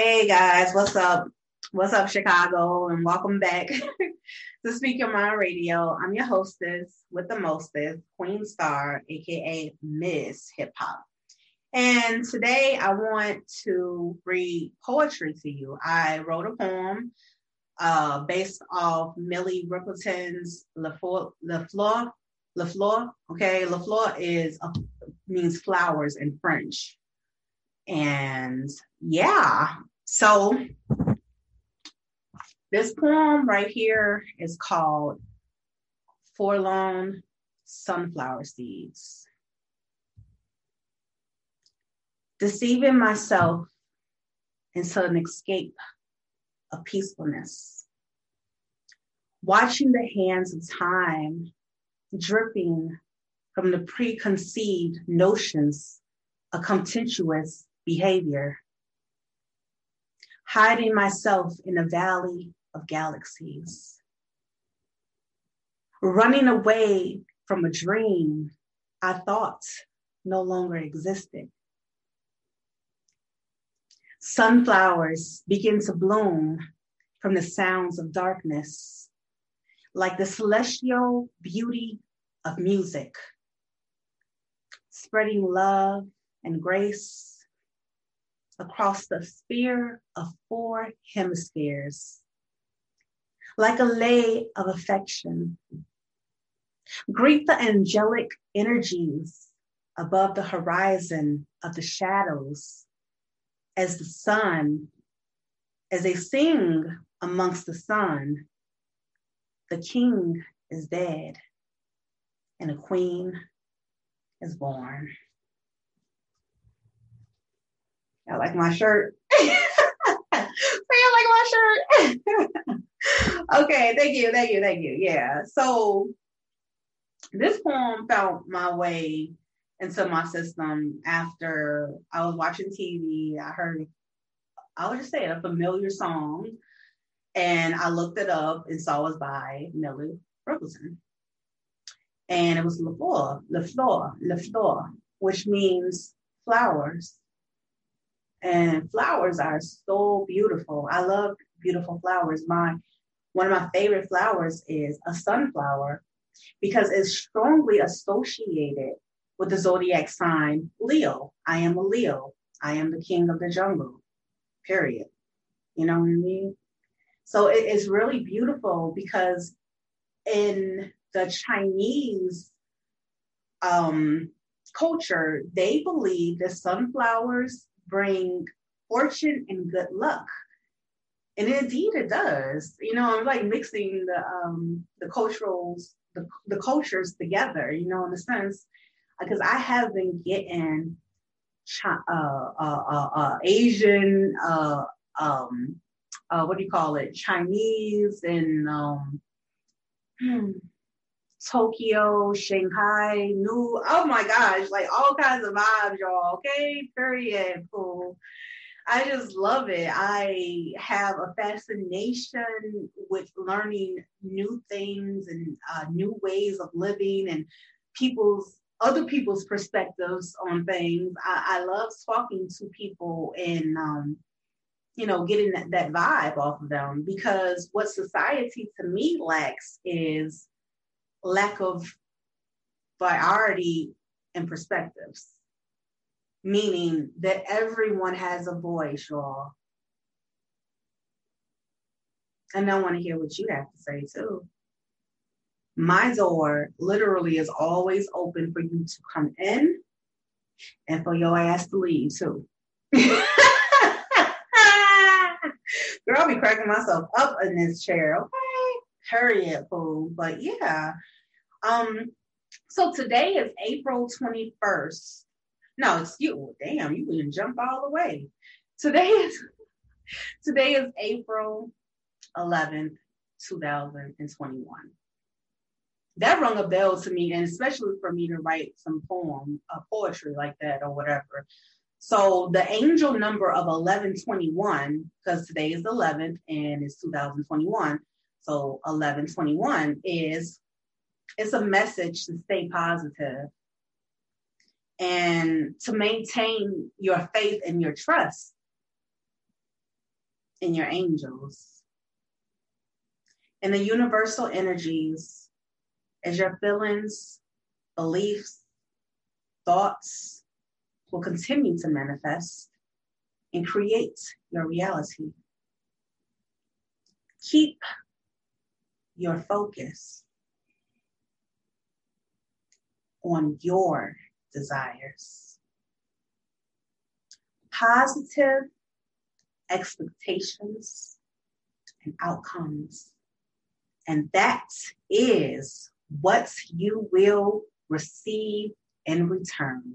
Hey guys, what's up? What's up, Chicago? And welcome back to Speak Your Mind Radio. I'm your hostess with the mostest, Queen Star, aka Miss Hip Hop. And today I want to read poetry to you. I wrote a poem uh, based off Minnie Riperton's La Fleur, La Fleur, La Fleur. Okay, La Fleur is a, means flowers in French. And yeah, so this poem right here is called Forlorn Sunflower Seeds. Deceiving myself into an escape of peacefulness. Watching the hands of time dripping from the preconceived notions of contemptuous behavior. Hiding myself in a valley of galaxies. Running away from a dream I thought no longer existed. Sunflowers begin to bloom from the sounds of darkness, like the celestial beauty of music, spreading love and grace across the sphere of four hemispheres, like a lay of affection. Greet the angelic energies above the horizon of the shadows as the sun, as they sing amongst the sun, the king is dead and a queen is born. I like my shirt. I like my shirt. okay, thank you, thank you, thank you. Yeah. So this poem found my way into my system after I was watching TV. I heard, I would just say a familiar song, and I looked it up and saw it was by Minnie Riperton. And it was La Fleur, La Fleur, La Fleur, which means flowers. And flowers are so beautiful. I love beautiful flowers. My one of my favorite flowers is a sunflower because it's strongly associated with the zodiac sign Leo. I am a Leo. I am the king of the jungle. Period. You know what I mean? So it is really beautiful because in the Chinese um, culture, they believe that sunflowers bring fortune and good luck. And indeed it does. You know, I'm like mixing the um the culturals, the, the cultures together, you know, in a sense, because I have been getting uh, uh, uh, uh, Asian, uh, um, uh, what do you call it, Chinese and um, hmm, Tokyo, Shanghai, New, oh my gosh, like all kinds of vibes, y'all. Okay, period, cool. I just love it. I have a fascination with learning new things and uh, new ways of living and people's other people's perspectives on things. I, I love talking to people and um, you know getting that, that vibe off of them because what society to me lacks is lack of variety and perspectives. meaning that everyone has a voice, y'all. And I want to hear what you have to say too. My door literally is always open for you to come in and for your ass to leave too. Girl, I'll be cracking myself up in this chair. Okay. Hurry up. But yeah. Um, so today is April 21st. No, excuse me. Damn, you can jump all the way. Today is today is April 11th, 2021. That rung a bell to me, and especially for me to write some poem, uh, poetry like that or whatever. So the angel number of 1121, because today is 11th and it's 2021. So 1121 is it's a message to stay positive and to maintain your faith and your trust in your angels and the universal energies as your feelings, beliefs, thoughts will continue to manifest and create your reality. Keep your focus on your desires. Positive expectations and outcomes. And that is what you will receive in return.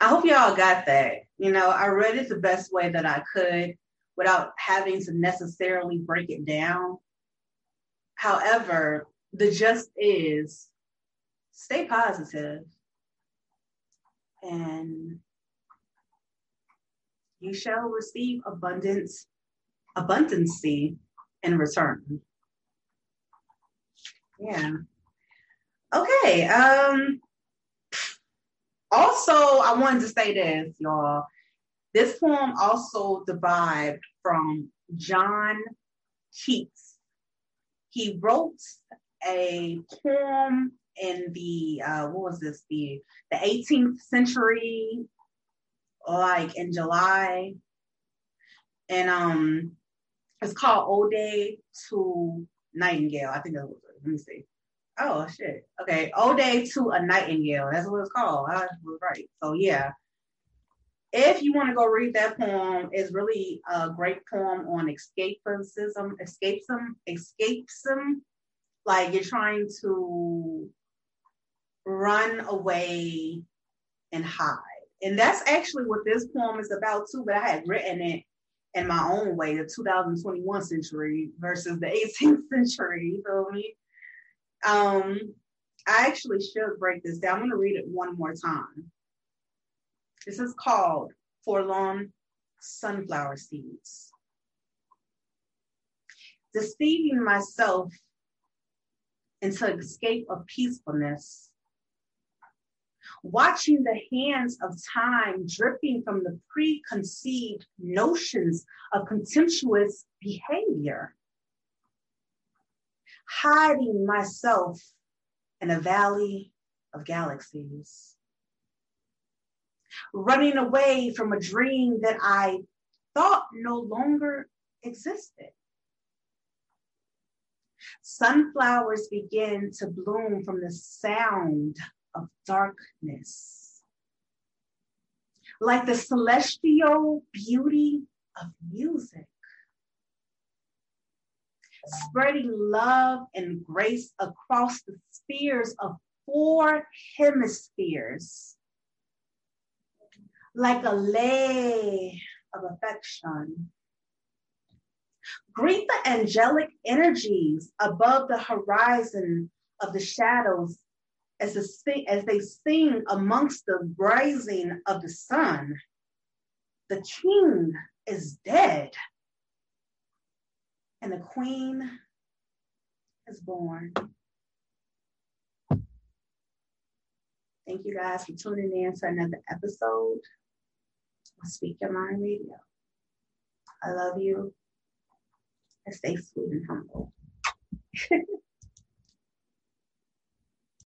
I hope y'all got that. You know, I read it the best way that I could without having to necessarily break it down. However, the just is stay positive and you shall receive abundance abundancy in return. Yeah. Okay um also i wanted to say this y'all. This poem also derived from john keats he wrote a poem in the uh, what was this the the 18th century, like in July, and um, it's called Ode to Nightingale. I think that was it. Let me see. Oh shit. Okay, Ode to a Nightingale. That's what it's called. I was right. So yeah. If you want to go read that poem, it's really a great poem on escapism, escapism, escapism. Like you're trying to run away and hide. And that's actually what this poem is about too, but I had written it in my own way, the 2021 century versus the 18th century. You feel me? Um, I actually should break this down. I'm gonna read it one more time. This is called Forlorn Sunflower Seeds. Deceiving myself into escape of peacefulness watching the hands of time dripping from the preconceived notions of contemptuous behavior, hiding myself in a valley of galaxies, running away from a dream that I thought no longer existed. Sunflowers begin to bloom from the sound of darkness. Like the celestial beauty of music, spreading love and grace across the spheres of four hemispheres, like a lay of affection. Greet the angelic energies above the horizon of the shadows as, the, as they sing amongst the rising of the sun, the king is dead and the queen is born. Thank you guys for tuning in to another episode Speak Your Mind Radio. I love you and stay sweet and humble.